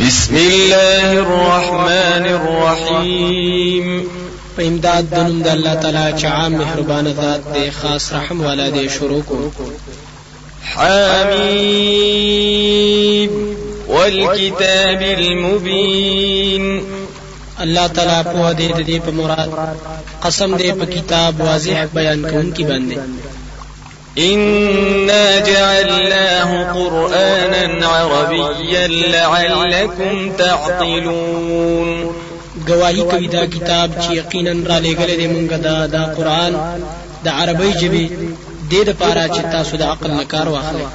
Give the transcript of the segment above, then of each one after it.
بسم الله الرحمن الرحيم په امداد د نوم د الله تعالی چې عام مهربان ذات دی خاص رحم والا دی شروع کو حميم والكتاب المبين الله تعالی په دې د دې په مراد قسم دې په کتاب واضح بیان کوونکی باندې إنا جعلناه قرآنا عربيا لعلكم تعقلون گواہی کوي دا کتاب چې یقینا را لېګل دي مونږ دا دا قرآن د عربی ژبې د دې لپاره چې تاسو د عقل نه کار واخلئ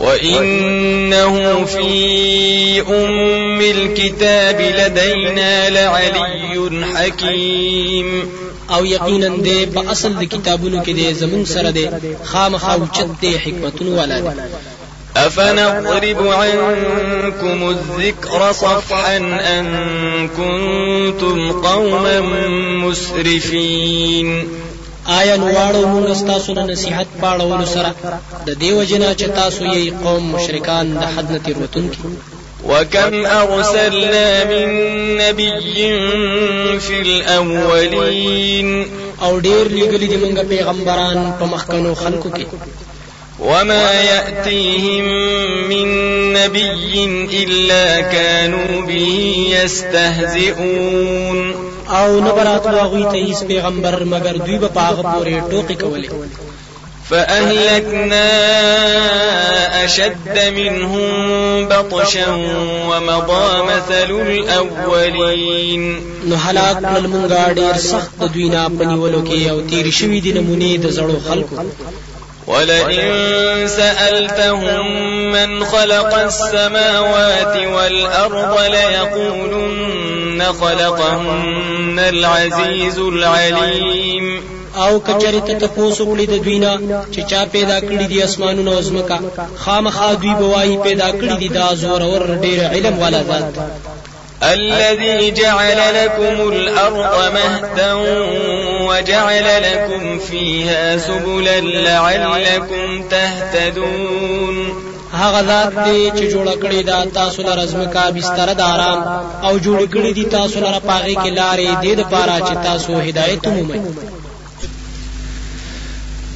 وإنه في أم الكتاب لدينا لعلي حكيم او یقینا دې په اصل د کتابونو کې دې زمون سره دې خامخا اوچت دې حکمتونو والا دې. أفنضرب عنكم الذكر صفحا أن كنتم قوما مسرفين. آیا نو واړو موږ تاسو نه نصيحت پاړو سره؟ د دیو جنا چې تاسو یې قوم مشرکان د حد نه تیروتونکي وكم أرسلنا من نبي في الأولين. أو ډیر لګلې دي موږ پیغمبران په مخکنو خلکو کې وما يأتيهم من نبي إلا كانوا به يستهزئون. أو نبرات واغوي ته هیڅ پیغمبر مگر دوی په پاغه پورې ټوکی کولې فأهلكنا أشد منهم بطشا ومضى مثل الأولين. نو هلاک کړل مونږه ډیر سخت د دوی نه أو تیر شوی دي نمونه د زړو خلکو ولئن سألتهم من خلق السماوات والأرض ليقولن خلقهن العزيز العليم. او کچری ته تاسو کړی د دوی نه چې چا پیدا کړی دي اسمانونه او زمکا خامخا دوی بوایي پیدا کړی دي دا زور اور ډیر علم والا ذات. الذي جعل لكم الأرض مهدا وجعل لكم فيها سبلا لعلكم تهتدون. هغه ذات دی چې جوړ کړی دا تاسو لپاره زمکا بستر د آرام او جوړ کړی دي تاسو لپاره پاغي کې لارې دې لپاره چې تاسو هدایت ومومئ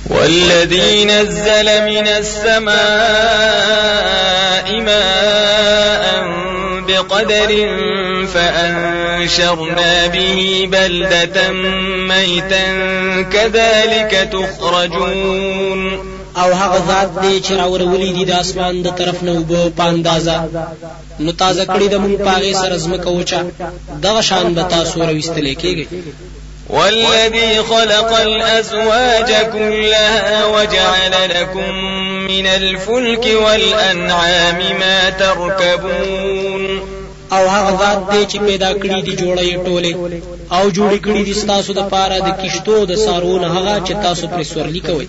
والذي نزل من السماء ماء بقدر فأنشرنا به بلدة ميتا كذلك تخرجون. أو هغه ذات دی چې راورولې دي د اسمان د طرف نه وبو په اندازه نو تازه کړی د مونږ په هغه سره زمکه وچا دغه شان به تاسو راوستل کېږي والذي خلق الأزواج كلها وجعل لكم من الفلك والأنعام ما تركبون. او هغه ذات دی چې پیدا کړی دي جوړې ټوله او جوړې کړی دي تاسو د پاره د کشتو د سارون هغه چې تاسو پر سورلی کوي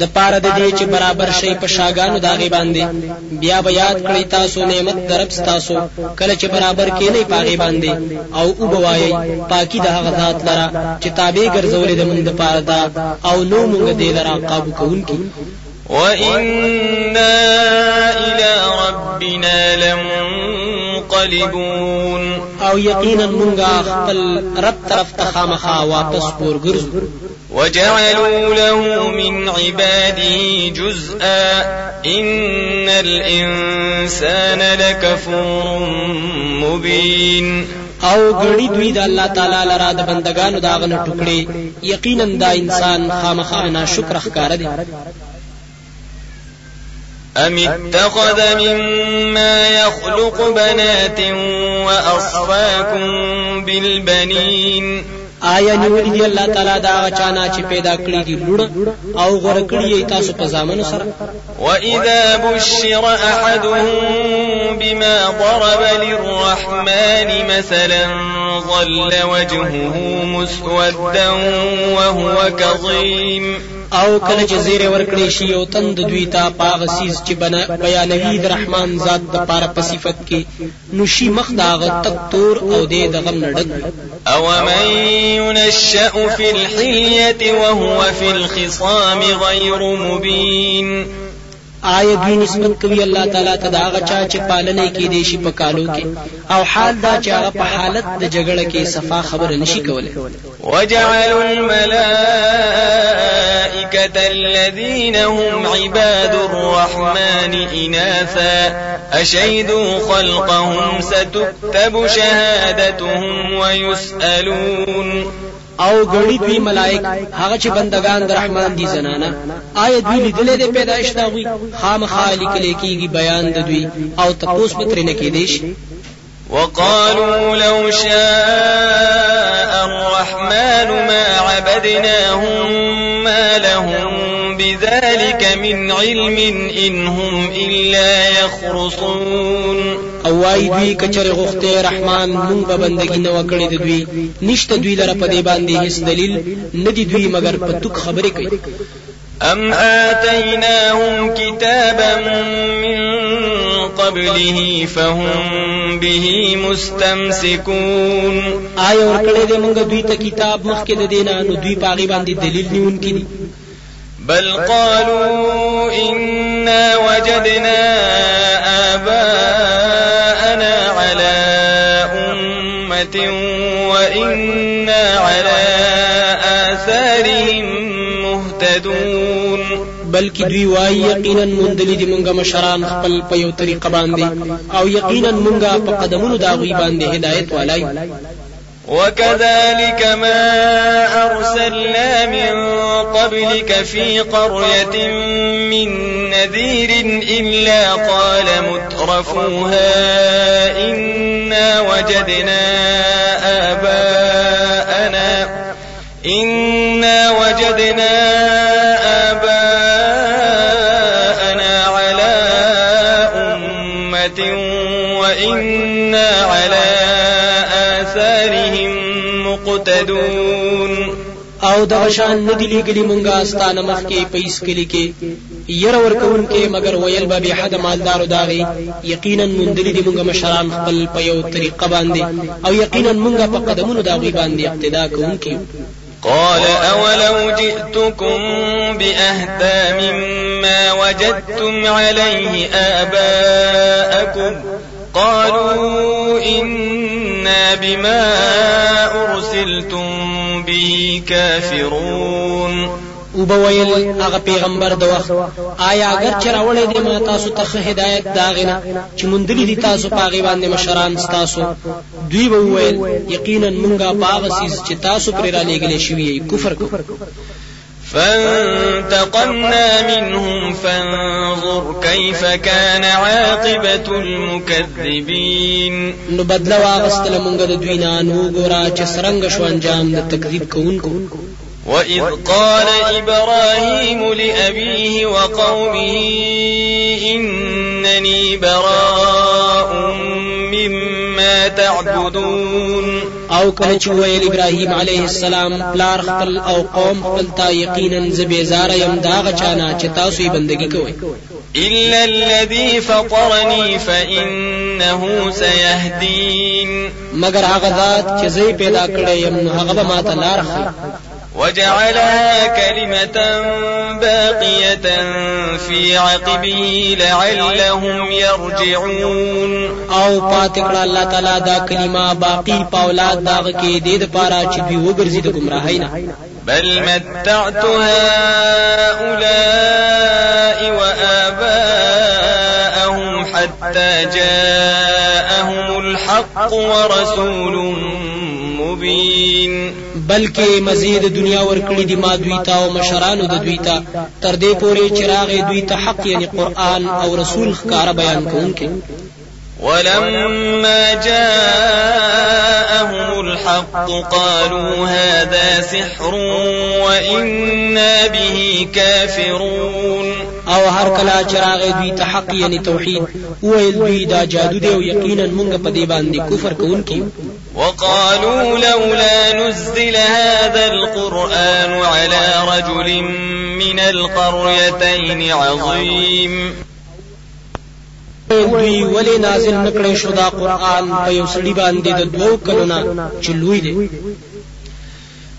د پاره د دې چې برابر شي په شاګانو د هغې باندې. بیا به یاد کړی تاسو نعمت درب تاسو کله چې برابر کې نه په هغې باندې. او او بوایي پاکي د هغه ذات لرا چې تابع ګرځولې د مونږ د پاره دا او نو مونږ دې لرا قابو کوونکی وإنا إلى ربنا لمنقلبون أو یقینا مونږه خپل رب طرف ته خامخا واپس ورګرځو وجعلوا له من عباده جزءا إن الإنسان لكفور مبين. أو غړي دوی د الله تعالی لرا د بندگانو داغه نه ټوکړي. یقینا دا انسان خامخا ناشکر ښکار دي أم اتخذ مما يخلق بنات وأصفاكم بالبنين؟ آیا نیولې دی الله تعالی دا چانا چې پیدا کړی دی لوړ أو غوړ کړی تاسو په ځامن سره واذا بشر احدهم بما ضرب للرحمن مثلا ظل وجهه مسودا وهو كظيم. او کله چې زیره ورکړي شي او تند دوی ته پاغ سیز چې بیانوي د رحمان ذات د پاره په صفت کې. نو شي مخ داغ تک تور او دې د غم نډک او من ينشأ في الحلية وهو في الخصام غير مبين آیا دوی نسبت کوي الله تعالی ته دا هغه چا چې پالنه کې دي شي په کالو کې؟ او حال دا چې هغه په حالت د جګړه کې صفا خبر نشي کولای. وجعلوا الملائكة الذين هم عباد الرحمن إناثا أشهدوا خلقهم ستكتب شهادتهم ويسألون أو غړي دوی ملائک هغه چې بندگان د رحمان دي زنانا۔ آیا دوی لیدلې د پیدائش دا وي خامخا لیکل کېږي بیان د دوی۔ أو تپوس پتر نه کې دیش وقالوا لو شاء الرحمن ما عبدناهم ما لهم بذلك من علم إن هم إلا يخرصون. او وای دوی کچره غوخته رحمان مونږ به بندگی نه وکړي د دوی. نشته دوی لره په دې باندې هیڅ دلیل ندی دوی مگر په توک خبرې کوي. أم آتيناهم كتابا من قبله فهم به مستمسكون. آیا ورکړې دې مونږ دوی ته کتاب مخکې د دینه نو دوی په هغې باندې دلیل نیونکي دي بل قالوا إنا وجدنا آباءنا على أمة وإنا على آثارهم مهتدون. بلکې دوی وایي یقینا مندلې دي مونږه مشران خپل په یو طریقه باندې او یقینا مونږه په قدمونو دا غوي باندې هدایت والای وكذلك ما أرسلنا من قبلك في قرية من نذير إلا قال مترفوها إنا وجدنا آباءنا إنا وجدنا مقتدون آو د شان ندی لګلی مونږه ستانه مخ کې پیس کلی کې ير ورکون کې مگر ویل به حد مالدار داغي یقینا مندلی دي مونږه مشران خپل په یو طریقه باندې أو یقینا مونږه په قدمونو داغي باندې اقتدا کوونکې قال أولو جئتكم بأهدى مما وجدتم عليه آباءكم؟ قالوا إنا بما أرسلتم به كافرون وبویل هغه پیغمبر د وخت آیا اگر چرولې د ما تاسو ته هدایت داغنه چې مندلې دي تاسو پاغي باندې مشران تاسو دوی به ویل یقینا مونږه باغ سیس چې تاسو پر را لګلې شوی کفر کو. فانتقمنا منهم فانظر كيف كان عاقبة المكذبين. نو بدلا واغستل مونږ د دوی نه نو ګورا چې سرنګ شو انجام د تکذیب کوونکو وإذ قال إبراهيم لأبيه وقومه إنني براء مما تعبدون. او کله چې ویل ابراهيم عليه السلام پلار خپل او قوم خپل تا یقینا زه بیزار یم د هغه چا نه چې تاسو یې بندگی کوئ إلا الذي فطرني فإنه سيهدين۔ مگر هغه ذات چې زه پیدا یم نو هغه به ماته لار ښیي وجعلها كلمة باقية في عقبه لعلهم يرجعون. أو پات کړه الله تعالی دا کلمه باقی په أولاد د هغه کې د دې لپاره چې دوی وګرځي د نه. بل متعت هؤلاء وآباءهم حتى جاءهم الحق ورسول مبين. بلکې مزید دنیا ورکړي دي ما دوی ته او مشرانو د دوی ته. تر دې پورې چراغ دوی ته حق یعنی قران او رسول ښکارا بیان کوونکي ولما جاءهم الحق قالوا هذا سحر وإنا به كافرون. او هر کله چې راغی دوی ته حق یعنی توحید ویل دوی دا جادو دی او یقینا مونږ په دې باندې کفر کوونکي وقالوا لولا نزل هذا القرآن على رجل من القريتين عظيم. دوی ولې نازل نکړې شو دا قرآن په یو سړي باندې د دوو کلو نه چې لوی دی.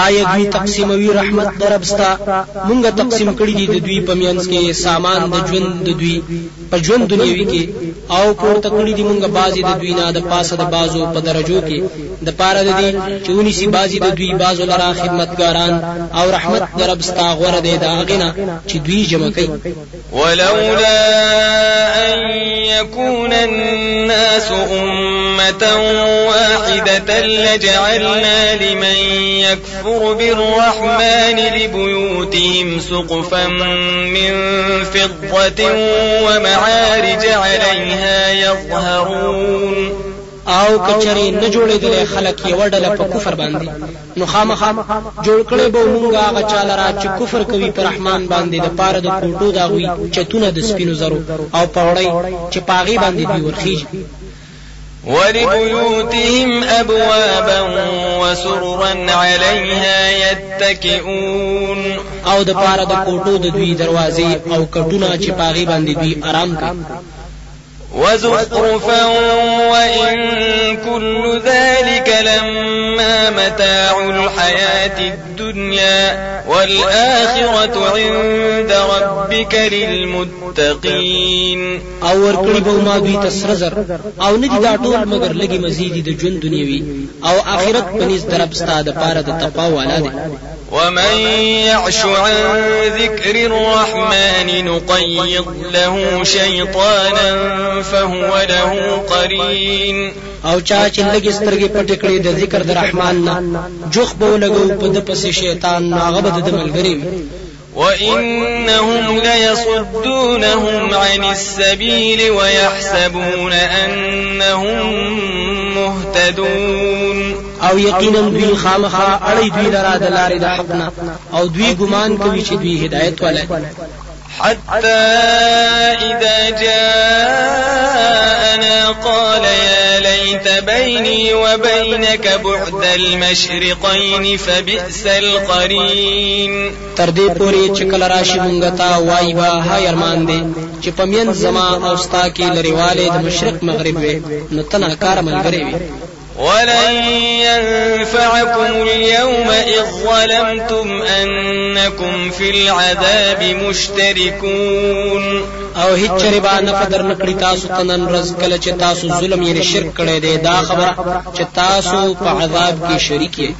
آیا دوی تقسیموي رحمت د رب ستا مونږه تقسیم کړی دي د دوی په مینځ کې سامان د ژوند د دوی په ژوند دنیوي کې او پورته کړی دي مونږه بعضي د دوی نه د پاسه د بعضو په درجو کې د پاره د دې چې ونیسي بعضي د دوی بعضو لره خدمتګاران. او رحمت د رب ستا غوره دی د هغه نه چې دوی جمع کوي ولولا أن يكون الناس أمة واحدة لجعلنا لمن يكفر بالرحمن لبيوتهم سقفا من فضة ومعارج عليها يظهرون. او کچری نه جوړېدل خلک یو ډله په کفر باندې. نو خامخا جوړ کړي به مونږه هغه چا لره چې کفر کوي پر رحمان باندې د پاره د کوټو د دوی چتونه د سپینو زرو او پوړی چې په هغې باندې دی ورخیږي ولبيوتهم أبوابا وسررا عليها يتكئون. او د پاره د کوټو د دوی دروازې او کټونه چې په هغې باندې دوی آرام کوي وزخرفا وإن كل ذلك لما متاع الحياة الدنيا والآخرة عند ربك للمتقين. او ورکړي به ما دوی تسرزر او ندي دا ټول مگر لګي مزيدي د ژوند دنیوي او آخرت پنيز درب ستاد پاره د تقوا والا دي ومن يعش عن ذكر الرحمن نقيض له شيطانا فهو له قرين. او چا چې لګي سترګې پټې کړې د ذکر د رحمان نه جوخ به لګو په د پسې شیطان هغه به د ملګری وإنهم ليصدونهم عن السبيل ويحسبون أنهم مهتدون. أو یقینا دوی خامخا اړي دوی لرا د لارې د حقنا أو دوی ګمان کوي چې دوی هدایت ولري. حتى إذا جاءنا قال يا ليت بيني وبينك بعد المشرقين فبئس القرين. تر دې پورې چې کله راشي مونږ ته وای به های ارمان دي چې په مینځ زما او ستا کې لریوالی د مشرق مغرب وي نو ته ناکار ملګری وي ولن ينفعكم اليوم إذ ظلمتم أنكم في العذاب مشتركون. او هیڅ چرې به فایده درنکړي تاسو نن ورځ کله چې تاسو ظلم یې شرک کړی دی دا خبره چې تاسو په عذاب کې شریک یې.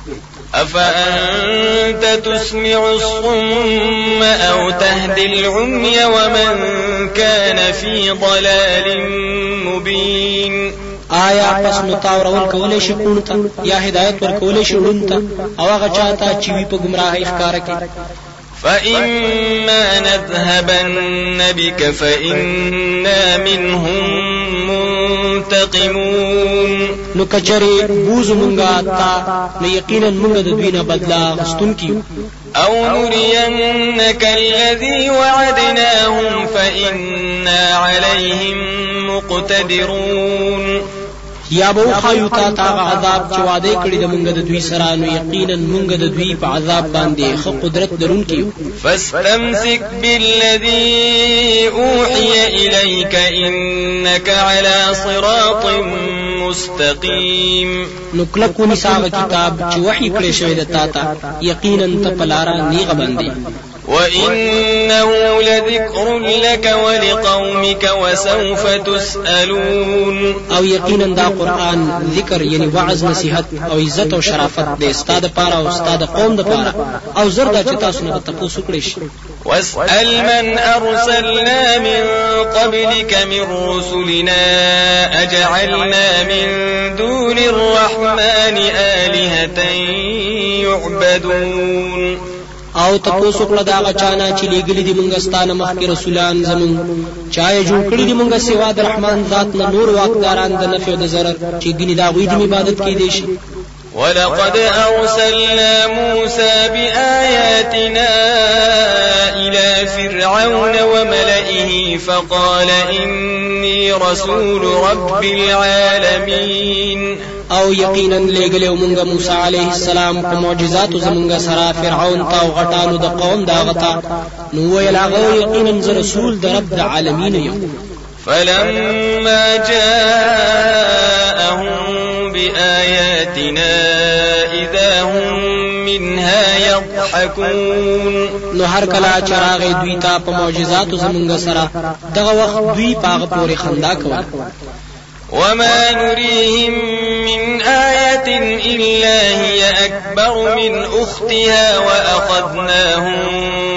أفأنت تسمع الصم أو تهدي العمي ومن كان في ضلال مبين؟ آیا پس نو تاورول کولای شي کون ته؟ یا هدایت ور کولای شي ړون ته؟ أو هغه چاته چې وی په گمراهی ښکارا کې فإما نذهبن بك فإنا منهم منتقمون نو کچری بوځو مونږه تا نو یقینا مونږ د دوی نه بدله اغستونکي یو أو نرينك الذي وعدناهم فإنا عليهم مقتدرون یا به ښایو تا ته عذاب چې وعده کړی د مونږ د دوی سره نو یقینا مونږ د دوی په عذاب باندې خو قدرت لرونکي فاستمسك بالذي اوحي اليك انك على صراط مستقيم. نو کلکو نصاب کتاب چې وحی کړی شوی د تا ته یقینا ته پلارا نیغه باندې وإنه لذكر لك ولقومك وسوف تسألون أو یقینا دا قرآن ذکر یعنی وعظ نصیحت أو عزت أو شرافت استاد پاره أو استاد قوم د پاره. أو زردا چې تاسو نه تاسو کړی شي. واسأل من أرسلنا من قبلك من رسلنا أجعلنا من دون الرحمن آلهة يعبدون. أو تاسو کړه دا غچانا چې لګلې دي مونږ ستانه مخکې رسولان زمون چای جوړ کړی دي مونږ سیوا د رحمان ذات نه نور واقداران د نفع أو د ضرر. چې ګنې دا غوي د عبادت کې دي شي. ولقد أرسلنا موسى بآياتنا إلى فرعون وملئه فقال إني رسول رب العالمين. أو یقینا لګلې مونږ موسی عليه السلام په معجزاتو زمونږ سره فرعون ته أو غټانو د قوم دا غتا نو ویل هغه یقینا رسول د رب العالمین یم فلما جاءهم بآياتنا إذا هم منها يضحكون. نو هر کله چراغ دوی ته په معجزاتو زمونږ سره دغه وخت دوی پاغه پورې خندا کوي وما نريهم من آية إلا هي أكبر من أختها وأخذناهم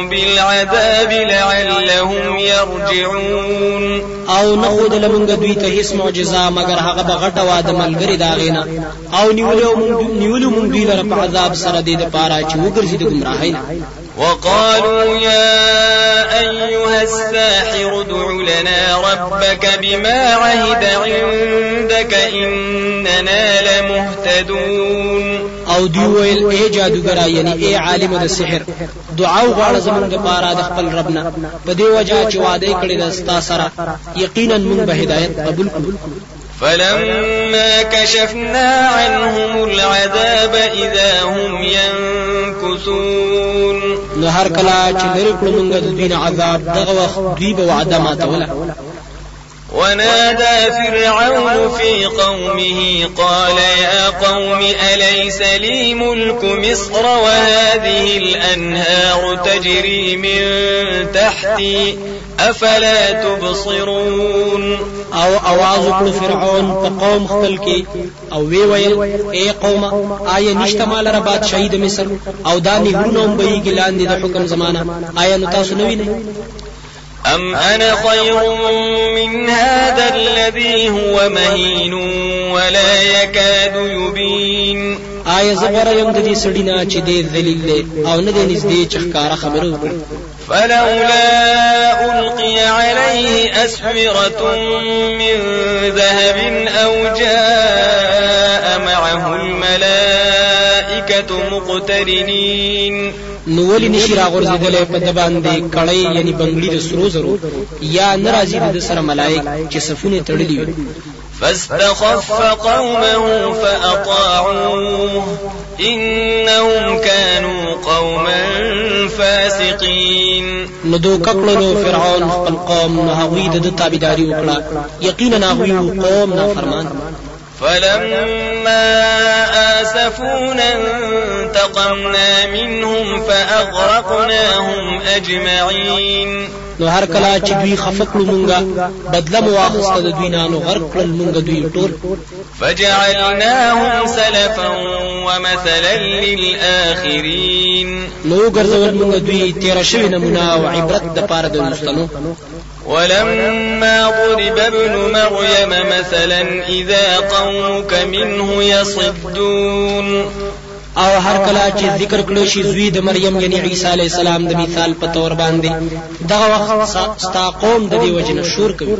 بالعذاب لعلهم يرجعون او نه خود لمونږ دوی ته هیڅ معجزه مگر هغه بغټه واده ملګری داغینا او نیولو مونږ نیولو مونږ دوی لپاره په عذاب سره دې د پاره چې وګرځي د گمراهۍ نه وقالوا يا أيها الساحر ادع لنا ربك بما عهد عندك إننا لمهتدون. أو دی ویل اے جادوګرا یعنی اے عالم د سحر دعا وغواړه زمونږ لپاره د خپل ربنا. په دې وجه چې وعده کړی د ستا سره یقینا موږ به هدایت قبول کړو فلما كشفنا عنهم العذاب إذا هم ينكثون نو هر کله چې لري کړو موږ د دوی عذاب دغه وخت دوی به وعده ماتوله. ونادى فرعون في قومه قال يا قوم أليس لي ملك مصر وهذه الأنهار تجري من تحتي؟ أفلا تبصرون او आवाज وکړو فرعون په قوم خپل کې او وی ویل اے قوم آیا نشته مال را بادشاہي د مصر او دا نهرونه هم به ګلاندې د حکم زمانہ آیا نو تاسو نو وینئ أم أنا خير من هذا الذي هو مهين ولا يكاد يبين آیا زغره يم د دې سړی نه چې دې ذلیل دی او نه دې نږدې چخکارا خبرو وکړي فلولا ألقي عليه أسورة من ذهب أو جاء معه الملائكة مقترنين. نو ولی نشي راغورځېدلې په ده باندې کړۍ یعنی بنگړي د سرو زرو یا نه راځي ده سره ملائک چې صفونه تړلي وي. فاستخف قومه فأطاعوه إنهم كانوا قوما فاسقين. نو دو فرعون خپل قوم نو هغوی د ده تابعداري وکړه یقینا هغوی قوم نافرمان. فلما آسفونا انتقمنا منهم فأغرقناهم أجمعين. نو هر کله چې دوی خفه کړلو مونږه بدله مو د دوی نه نو غرق کړل مونږ دوی ټول فجعلناهم سلفا ومثلا للآخرين. نو ګرځول دوی تیر شوی نمونه او عبرت د پاره د وروستنو ولما ضرب ابن مريم مثلا إذا قومك منه يصدون. او هر کله چې ذکر کړو شي زوی د مریم یعنی عیسی علیه السلام د مثال په تور باندې دغه وخت ستا قوم د دې وجنه شور کوي.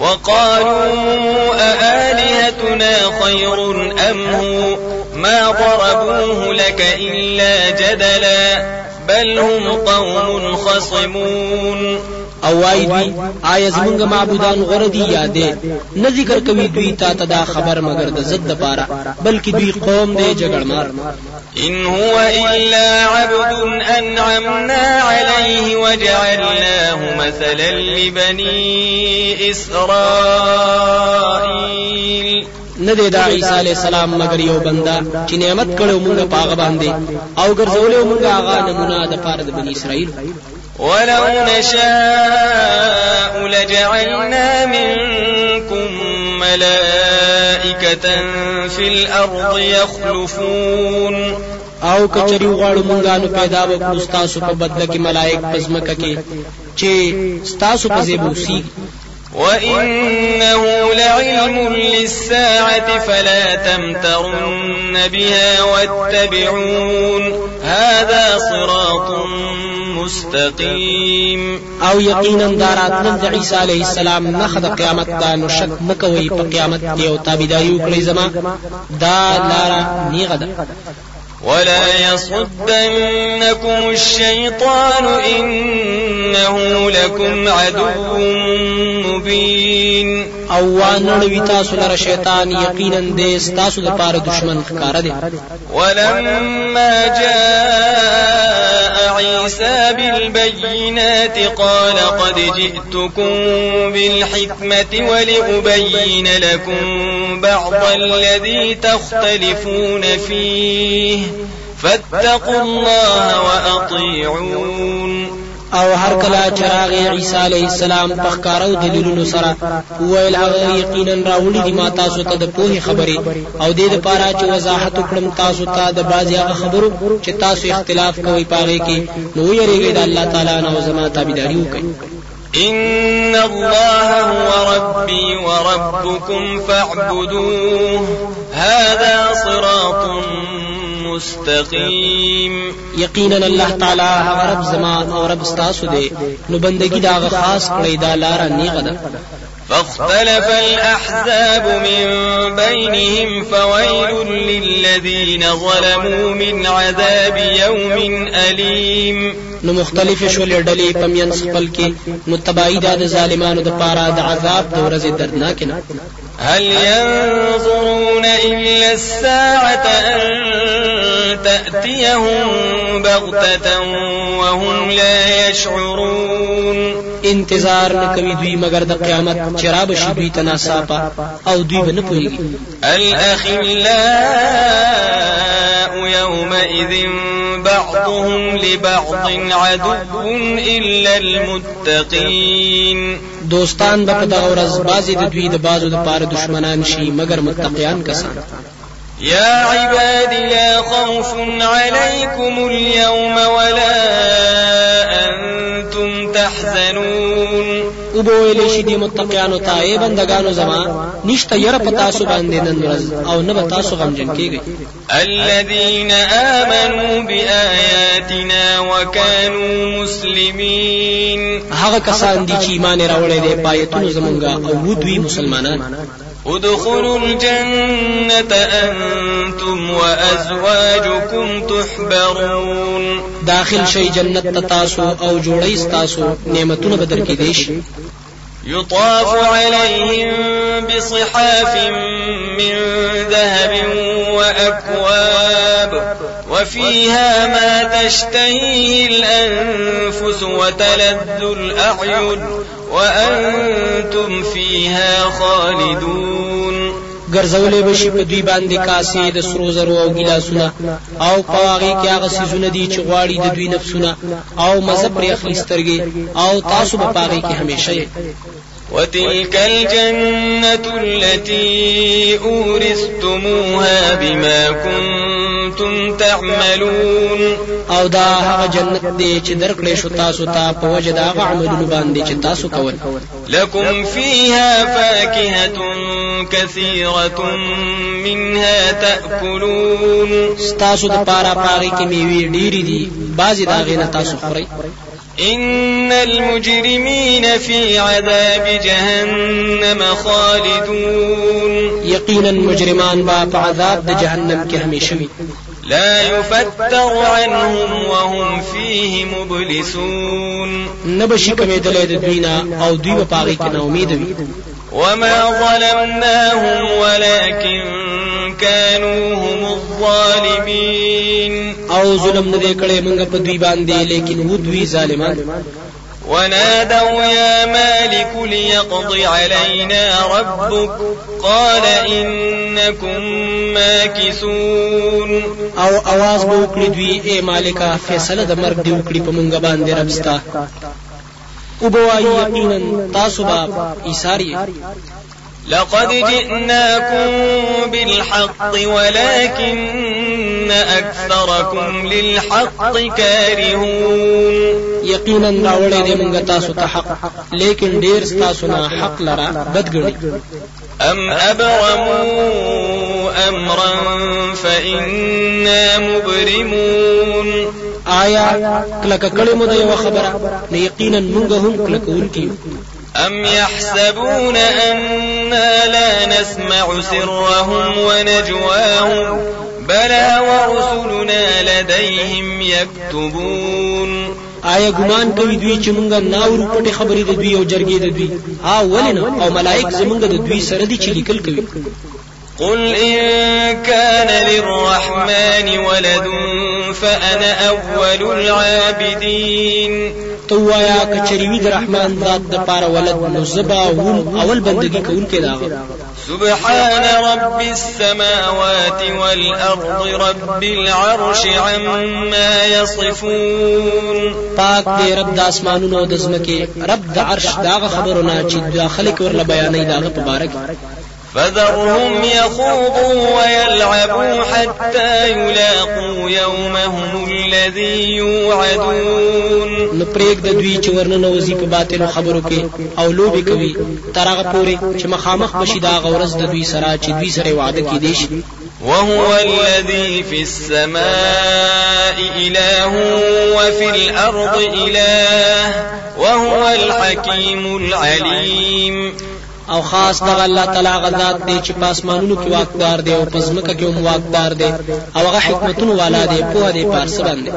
وقالوا أآلهتنا خير أم هو؟ ما ضربوه لك إلا جدلا بل هم قوم خصمون او وای دوی آیا زمونږ معبودان غره دي یادې نه ذکر کوي دوی تا ته دا خبر مگر د زد لپاره بلکې دوی قوم دی جګړمار. إن هو إلا عبد أنعمنا عليه وجعلناه مثلا لبني إسرائيل نه دی دا عیسی علی السلام مگر یو بندا چې نعمت کړو مونږه پاغه باندې او ګرځولې مونږه هغه نمونه د پاره د بنی اسرائیل ولو نشاء لجعلنا منكم ملائكة في الأرض يخلفون. او کچری غواړو مونږه نو پیدا وکړو تاسو په بدله کې ملائک په زمکه کې چې تاسو په ځای به وسی وإنه لعلم للساعة فلا تمترن بها واتبعون هذا صراط مستقيم او یقینا دا راتلل د عیسی علیه السلام نخښه د قیامت دا نو شک مکوي په قیامت او دا لارا نیغه ده ولا يصدنكم الشيطان إنه لكم عدو مبين أو وانړوي تاسو لره شیطان یقینا دې تاسو لپاره دشمن ښکار دی ولما جاء عيسى بالبينات قال قد جئتكم بالحكمة ولأبين لكم بعض الذي تختلفون فيه فاتقوا الله وأطيعون او هر کله چې راغی عیسی علیه السلام په ښکارو دلیلونو سره ویل هغه یقینا راوړي دي ما تاسو ته د پوهې خبرې. او د دې لپاره چې وضاحت وکړم تاسو ته د بعضی هغه خبرو چې تاسو اختلاف کوي په باره کې نو یریږي د الله تعالی نه زما تابعداري وکړئ إن الله هو ربي وربكم فاعبدوه هذا صراط مستقيم یقینا الله تعالی هغه رب زما او رب ستاسو دی نو بندگی دا خاص کړی دا لار نیغه ده. فاختلف الأحزاب من بينهم فويل للذين ظلموا من عذاب يوم أليم. نو مختلف شول ډلې په مینځ خپل کې نو تباهي د ظالمانو د پاره د عذاب د ورځې دردناک نه. هل ينظرون إلا الساعة أن تأتيهم بغتة وهم لا يشعرون؟ انتظار نه کوي دوی مگر د قیامت چې را بشي دوی أو دوی به نه پوهیږي. الأخلاء يومئذ بعضهم لبعض عدو إلا المتقين. دوستان به په دغه ورځ بعضې د دوی د بعضو دپاره دشمنان شي مګر متقیان کسان. يا عباد لا خوف عليكم اليوم ولا أنتم تحزنون. أو به ویلې شي دي متقیانو ته ای بندگانو زما نشته ير پتا سو باندې نن ورځ أو نه به تاسو غمجن کیږئ الذين آمنوا بآياتنا وكانوا مسلمين. هغه کسان دي چې ایمان راوړی دی پایتونو زمونږه أو دوی مسلمانان. ادخلوا الجنة أنتم وأزواجكم تحبرون. داخل شي جنت ته تاسو أو جوړی تاسو نعمتونه بدر کې دیش. يطاف عليهم بصحاف من ذهب وأكواب وفيها ما تشتهيه الأنفس وتلذ الأعين وأنتم فيها خالدون. ګرځولې بشي په دوی باندې کاسې د سرو زرو او ګلاسونه او پاغي کې هغه سيزونه دي چې غواړي د دوی نفسونه. او مزه پرې اخلي سترګې. او تاسو په پاغي کې همیشه وتلك الجنة التي أورثتموها بما كنتم تعملون. او دا هغه جنت دی چې درکړې شو تاسو ته په وجه دا هغه عملونه باندې چې تاسو کول. لكم فيها فاكهة كثيرة منها تأكلون تاسو د پارا پاره کې میوي ډېری دي. بعضی دا غینه تاسو خورئ إن المجرمين في عذاب جهنم خالدون. یقینا مجرمان با په عذاب جهنم کې همیشه وي لا يفتر عنهم وهم فيه مبلسون. نبشي کمېدلې د دوی نه أو دوی په پاغي کې نه امید وي وما ظلمناهم ولكن كانوا هم الظالمين. أو ظلم نه کړي موږ په دوی باندې لیکن و دوی ظالمان. ونادوا يا مالك ليقضي علينا ربك. قال إنكم ماكثون أو آواز به وکړي اي مالكا مالکا فیصله د مرګ دی وکړي ربستا. أو يقينا یقینا تاسو لقد جئناكم بالحق ولكن أكثركم للحق كارهون. یقینا راوړې دې مونږ تاسو ته حق. لیکن تاسو نه حق لرا. بدګړي أم أبرموا أمرا فإنا مبرمون. آیا کلک کړي مو د یو خبرة. نه یقینا مونږ هم کلکونکي أم يحسبون أنا لا نسمع سرهم ونجواهم بلى ورسلنا لديهم يكتبون آیا ګمان کوي دوی چې مونږ ناورو پټي خبرې د دوی او جرګې د دوی؟ ها ولنه او ملائک زمونږ د دوی سره دي چې لیکل کوي قل إن كان للرحمن ولد فأنا أول العابدين توایا کچریوی د رحمان ذات د پاره ولد نو زبا هم اول بندگی کوونکې داغه سبحان رب السماوات والأرض رب العرش عما يصفون. پاک دی رب د آسمانونو د زمکه رب د عرش داغه خبرونه چې داخله کې ورله بیانې داغه په فذرهم يخوضوا ويلعبوا حتى يلاقوا يومهم الذي يوعدون. نو پرېګ د دوی چې ورننه وزي په باطل خبرو کې او لوبي کوي. ترغه پوري چې مخامخ بشي دا غورز د دوی سره چې دوی سره وعده کې دي وهو الذي في السماء إله وفي الأرض إله. وهو الحكيم العليم او خاص دغه الله تعالی غزاد دی چې پاسمانونو کې واقدار دی او پزمکه کې هم واقدار دی او هغه حکمتونو والا دی په دې پارس باندې.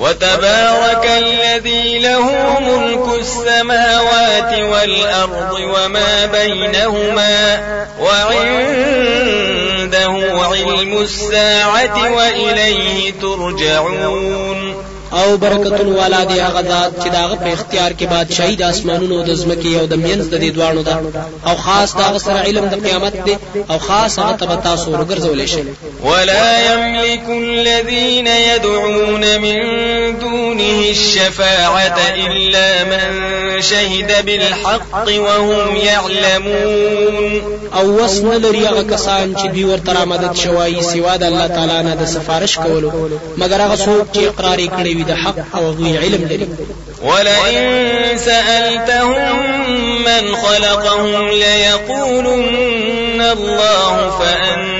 وتبارك الذي له ملك السماوات والأرض وما بينهما وعنده علم الساعة وإليه ترجعون او برکتون والا دی هغه ذات چې داغه په اختیار کې بادشاہي د اسمانونو د زمکه او د مینځ د دې دوانو ده. او خاص داغه سره علم د قیامت دی او خاص هغه ته تاسو ورګرځولې شي ولا يملك الذين يدعون من دونه الشفاعة إلا من شهد بالحق وهم يعلمون. او وسن لري هغه کسان چې دوی ورته مدد شوای سوا د الله تعالی نه د سفارش کولو. مګر هغه څوک چې اقرار کړی وي د حق أو غوی علم لري ولئن سألتهم من خلقهم ليقولن الله فأنى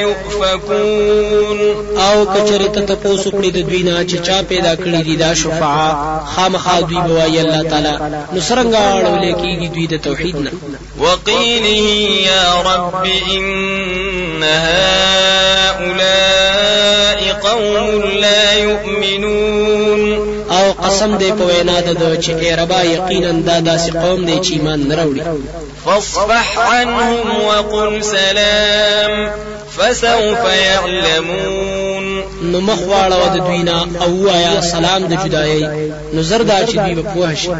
يؤفكون. آو کچره ته تاسو کړی د دوی نه چې چا پیدا کړی دي دا شفاعه خامخا دوی بوای الله تعالی. نو څنګه اړول کېږي دوی د توحید نه وقيله يا رب إن هؤلاء قوم لا يؤمنون او قسم دې په وینا ده چې ای ربا یقینا دا داسې قوم دی چې ایمان نه راوړي. فاصفح عنهم وقل سلام فسوف يعلمون. نو مخ واړه د دوی نه او وایا سلام د جدایي نو زردا چې دوی په پوه شي